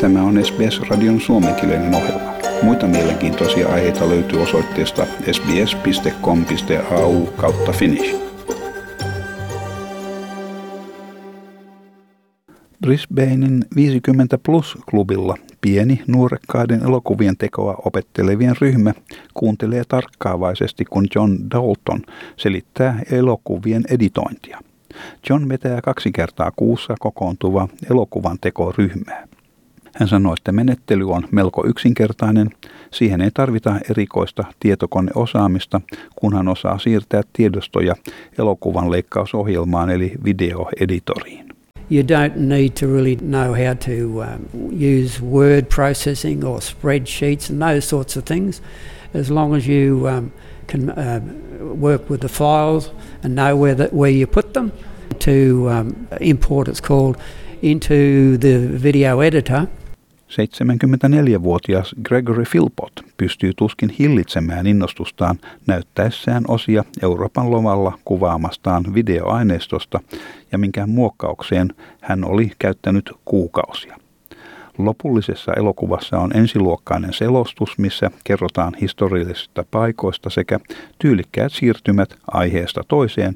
Tämä on SBS-radion suomenkielinen ohjelma. Muita mielenkiintoisia aiheita löytyy osoitteesta sbs.com.au kautta finnish. Brisbanein 50 plus-klubilla pieni nuorekkaiden elokuvien tekoa opettelevien ryhmä kuuntelee tarkkaavaisesti, kun John Dalton selittää elokuvien editointia. John vetää kaksi kertaa kuussa kokoontuva elokuvan tekoryhmää. Hän sanoi, että menettely on melko yksinkertainen. Siihen ei tarvita erikoista tietokoneosaamista, kunhan osaa siirtää tiedostoja elokuvan leikkausohjelmaan eli videoeditoriin. You don't need to really know how to um, use word processing or spreadsheets and those sorts of things, as long as you um, can uh, work with the files and know where, the, where you put them. To um, import, it's called into the video editor. 74-vuotias Gregory Philpott pystyy tuskin hillitsemään innostustaan näyttäessään osia Euroopan lomalla kuvaamastaan videoaineistosta ja minkä muokkaukseen hän oli käyttänyt kuukausia. Lopullisessa elokuvassa on ensiluokkainen selostus, missä kerrotaan historiallisista paikoista sekä tyylikkäät siirtymät aiheesta toiseen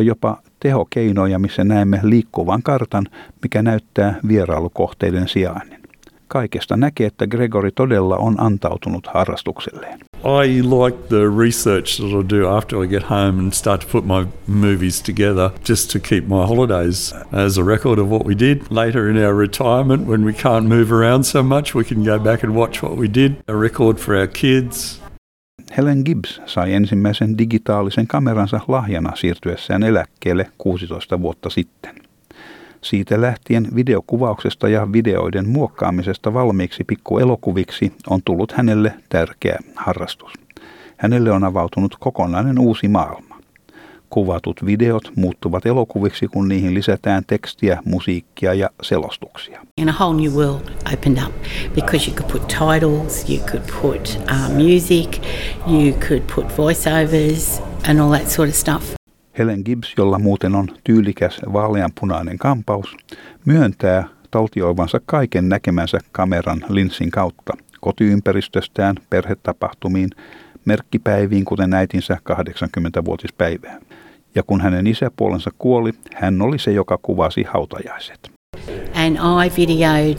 ja jopa tehokeinoja, missä näemme liikkuvan kartan, mikä näyttää vierailukohteiden sijainnin. Kaikesta näkee, että Gregory todella on antautunut harrastukselleen. I like the research that I do after I get home and start to put my movies together just to keep my holidays as a record of what we did. Later in our retirement, when we can't move around so much, we can go back and watch what we did, a record for our kids. Helen Gibbs sai ensimmäisen digitaalisen kameransa lahjana siirtyessään eläkkeelle 16 vuotta sitten. Siitä lähtien videokuvauksesta ja videoiden muokkaamisesta valmiiksi pikkuelokuviksi on tullut hänelle tärkeä harrastus. Hänelle on avautunut kokonainen uusi maailma. Kuvatut videot muuttuvat elokuviksi, kun niihin lisätään tekstiä, musiikkia ja selostuksia. And a whole new world opened up because you could put titles, you could put uh, music, you could put voiceovers and all that sort of stuff. Helen Gibbs, jolla muuten on tyylikäs vaaleanpunainen kampaus, myöntää taltioivansa kaiken näkemänsä kameran linssin kautta kotiympäristöstään, perhetapahtumiin, merkkipäiviin, kuten äitinsä 80-vuotispäivää. Ja kun hänen isäpuolensa kuoli, hän oli se, joka kuvasi hautajaiset. And I videoed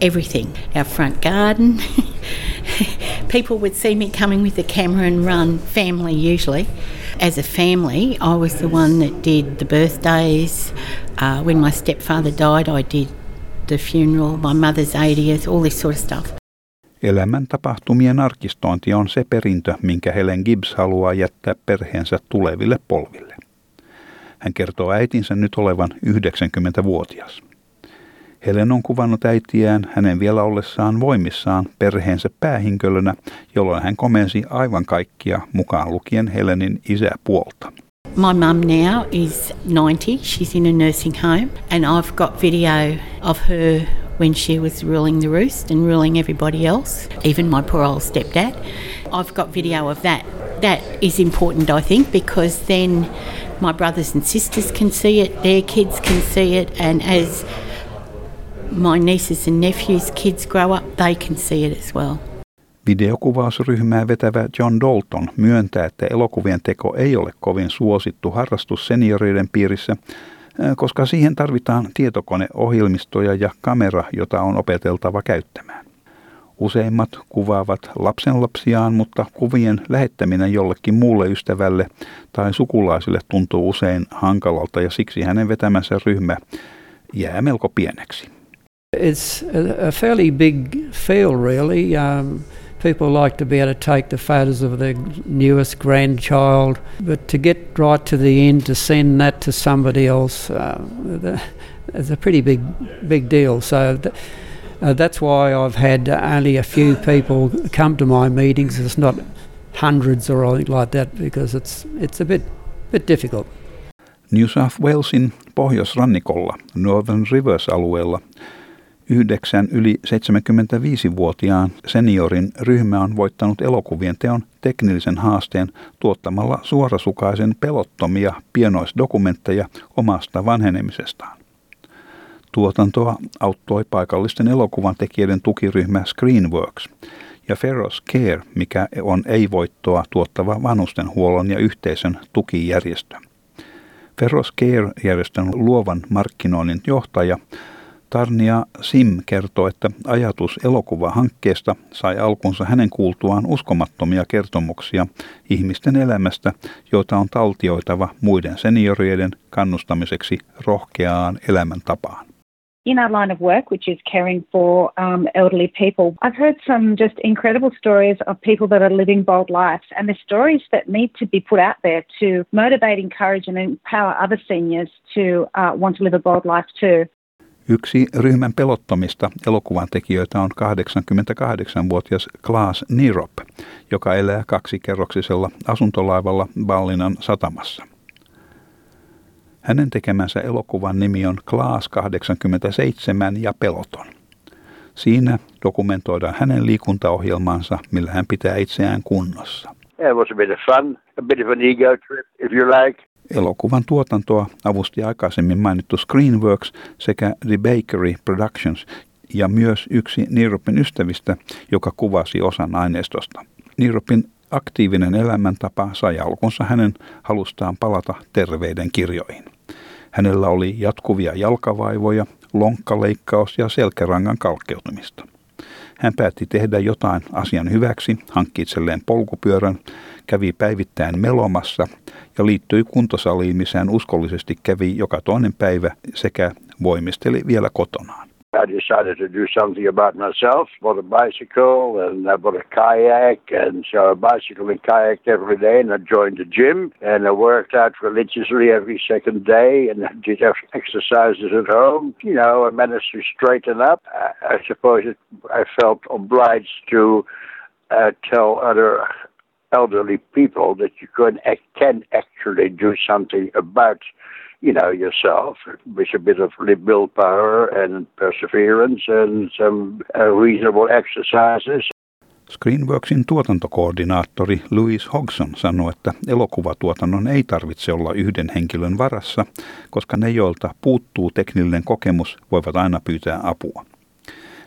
everything. Our front garden. People would see me coming with the camera and run, family usually. As a family, I was the one that did the birthdays. Uh, when my stepfather died, I did the funeral, my mother's 80th, all this sort of stuff. Elämän tapahtumien arkistointi on se perintö, minkä Helen Gibbs haluaa jättää perheensä tuleville polville. Hän kertoo äitinsä nyt olevan 90-vuotias. Helen on kuvannut äitiään hänen vielä ollessaan voimissaan perheensä päähinkölönä, jolloin hän komensi aivan kaikkia mukaan lukien Helenin isäpuolta. My mum now is 90. She's in a nursing home, and I've got video of her when she was ruling the roost and ruling everybody else, even my poor old stepdad. I've got video of that. That is important, I think, because then my brothers and sisters can see it, their kids can see it, and as my nieces and nephews' kids grow up, they can see it as well. Videokuvausryhmää vetävä John Dalton myöntää, että elokuvien teko ei ole kovin suosittu harrastus senioreiden piirissä, koska siihen tarvitaan tietokoneohjelmistoja ja kamera, jota on opeteltava käyttämään. Useimmat kuvaavat lapsenlapsiaan, mutta kuvien lähettäminen jollekin muulle ystävälle tai sukulaisille tuntuu usein hankalalta ja siksi hänen vetämänsä ryhmä jää melko pieneksi. It's a, fairly big field, really. Um, people like to be able to take the photos of their newest grandchild, but to get right to the end to send that to somebody else, uh, it's a pretty big, big deal. So. Th- uh, that's why I've had only a few people come to my meetings. It's not hundreds or anything like that because it's it's a bit bit difficult. New South Walesin pohjoisrannikolla Northern Rivers-alueella Yhdeksän yli 75-vuotiaan seniorin ryhmä on voittanut elokuvien teon teknillisen haasteen tuottamalla suorasukaisen pelottomia pienoisdokumentteja omasta vanhenemisestaan. Tuotantoa auttoi paikallisten elokuvan tekijöiden tukiryhmä Screenworks ja Ferros Care, mikä on ei-voittoa tuottava vanhustenhuollon ja yhteisön tukijärjestö. Ferros Care-järjestön luovan markkinoinnin johtaja Tarnia Sim kertoo, että ajatus elokuvahankkeesta sai alkunsa hänen kuultuaan uskomattomia kertomuksia ihmisten elämästä, joita on taltioitava muiden seniorien kannustamiseksi rohkeaan elämäntapaan. in our line of work, which is caring for um, elderly people, I've heard some just incredible stories of people that are living bold lives, and the stories that need to be put out there to motivate, encourage, and empower other seniors to uh, want to live a bold life too. Yksi ryhmän pelottomista elokuvan tekijöitä on 88-vuotias Klaas Nirop, joka elää kaksikerroksisella asuntolaivalla Ballinan satamassa. Hänen tekemänsä elokuvan nimi on Klaas 87 ja peloton. Siinä dokumentoidaan hänen liikuntaohjelmansa, millä hän pitää itseään kunnossa. It was a bit of fun, a bit of an ego trip, if you like. Elokuvan tuotantoa avusti aikaisemmin mainittu Screenworks sekä The Bakery Productions ja myös yksi Niropin ystävistä, joka kuvasi osan aineistosta. Niropin aktiivinen elämäntapa sai alkunsa hänen halustaan palata terveyden kirjoihin. Hänellä oli jatkuvia jalkavaivoja, lonkkaleikkaus ja selkärangan kalkkeutumista. Hän päätti tehdä jotain asian hyväksi, hankki itselleen polkupyörän, kävi päivittäin melomassa ja liittyi kuntosaliin, missä hän uskollisesti kävi joka toinen päivä sekä voimisteli vielä kotonaan. I decided to do something about myself, bought a bicycle and I bought a kayak and so I bicycled and kayaked every day and I joined the gym and I worked out religiously every second day and I did exercises at home. You know, I managed to straighten up. I, I suppose it, I felt obliged to uh, tell other elderly people that you can, can actually do something about you know, yourself with a bit of willpower and perseverance and some uh, reasonable exercises. Screenworksin tuotantokoordinaattori Louis Hogson sanoi, että elokuvatuotannon ei tarvitse olla yhden henkilön varassa, koska ne, joilta puuttuu teknillinen kokemus, voivat aina pyytää apua.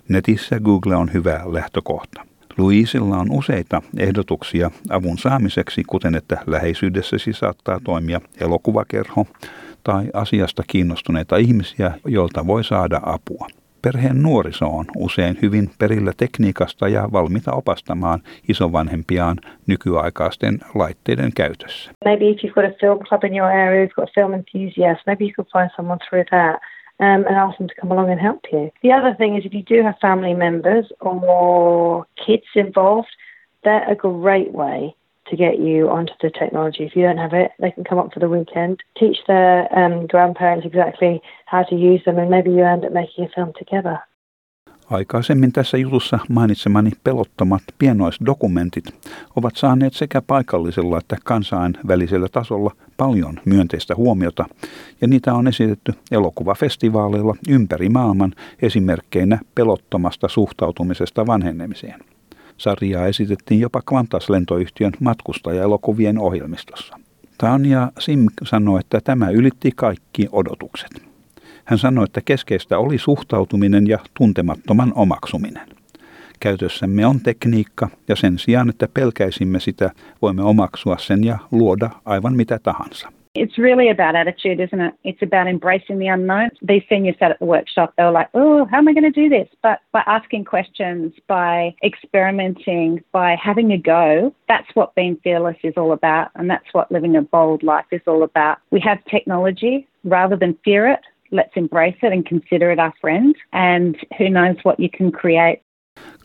Netissä Google on hyvä lähtökohta. Louisilla on useita ehdotuksia avun saamiseksi, kuten että läheisyydessäsi saattaa toimia elokuvakerho, tai asiasta kiinnostuneita ihmisiä, joilta voi saada apua. Perheen nuoriso on usein hyvin perillä tekniikasta ja valmiita opastamaan isovanhempiaan nykyaikaisten laitteiden käytössä. Maybe if you've got a film club in your area, you've got film enthusiast, maybe you could find someone through that. Um, and ask them to come along and help you. The other thing is if you do have family members or kids involved, they're a great way to get you onto the technology. If you don't have it, they can come up for the weekend, teach their um, grandparents exactly how to use them, and maybe you end up making a film together. Aikaisemmin tässä jutussa mainitsemani pelottomat pienoisdokumentit ovat saaneet sekä paikallisella että kansainvälisellä tasolla paljon myönteistä huomiota, ja niitä on esitetty elokuvafestivaaleilla ympäri maailman esimerkkeinä pelottomasta suhtautumisesta vanhenemiseen. Sarjaa esitettiin jopa Qantas-lentoyhtiön matkustajaelokuvien ohjelmistossa. Tania Sim sanoi, että tämä ylitti kaikki odotukset. Hän sanoi, että keskeistä oli suhtautuminen ja tuntemattoman omaksuminen. Käytössämme on tekniikka ja sen sijaan, että pelkäisimme sitä, voimme omaksua sen ja luoda aivan mitä tahansa. It's really about attitude, isn't it? It's about embracing the unknown. These seniors sat at the workshop, they were like, oh, how am I going to do this? But by asking questions, by experimenting, by having a go, that's what being fearless is all about. And that's what living a bold life is all about. We have technology. Rather than fear it, let's embrace it and consider it our friend. And who knows what you can create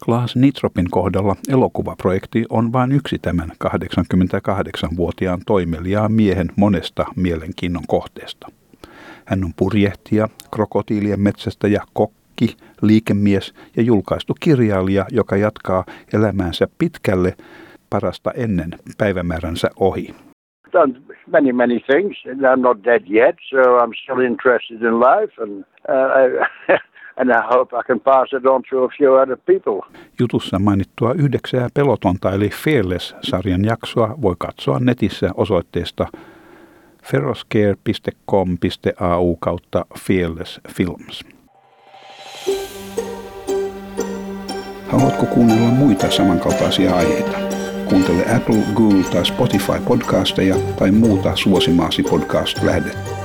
Klaas Nitropin kohdalla elokuvaprojekti on vain yksi tämän 88-vuotiaan toimeliaan miehen monesta mielenkiinnon kohteesta. Hän on purjehtija, krokotiilien metsästäjä, kokki, liikemies ja julkaistu kirjailija, joka jatkaa elämäänsä pitkälle parasta ennen päivämääränsä ohi. Done many, many things, I'm not dead yet, so I'm still interested in life, and uh, I, and I hope I can pass it on to a few other people. Jutussa mainittua yhdeksää pelotonta eli Fearless-sarjan jaksoa voi katsoa netissä osoitteesta feroscare.com.au kautta Fearless Films. Haluatko kuunnella muita samankaltaisia aiheita? Kuuntele Apple, Google tai Spotify podcasteja tai muuta suosimaasi podcast-lähdettä.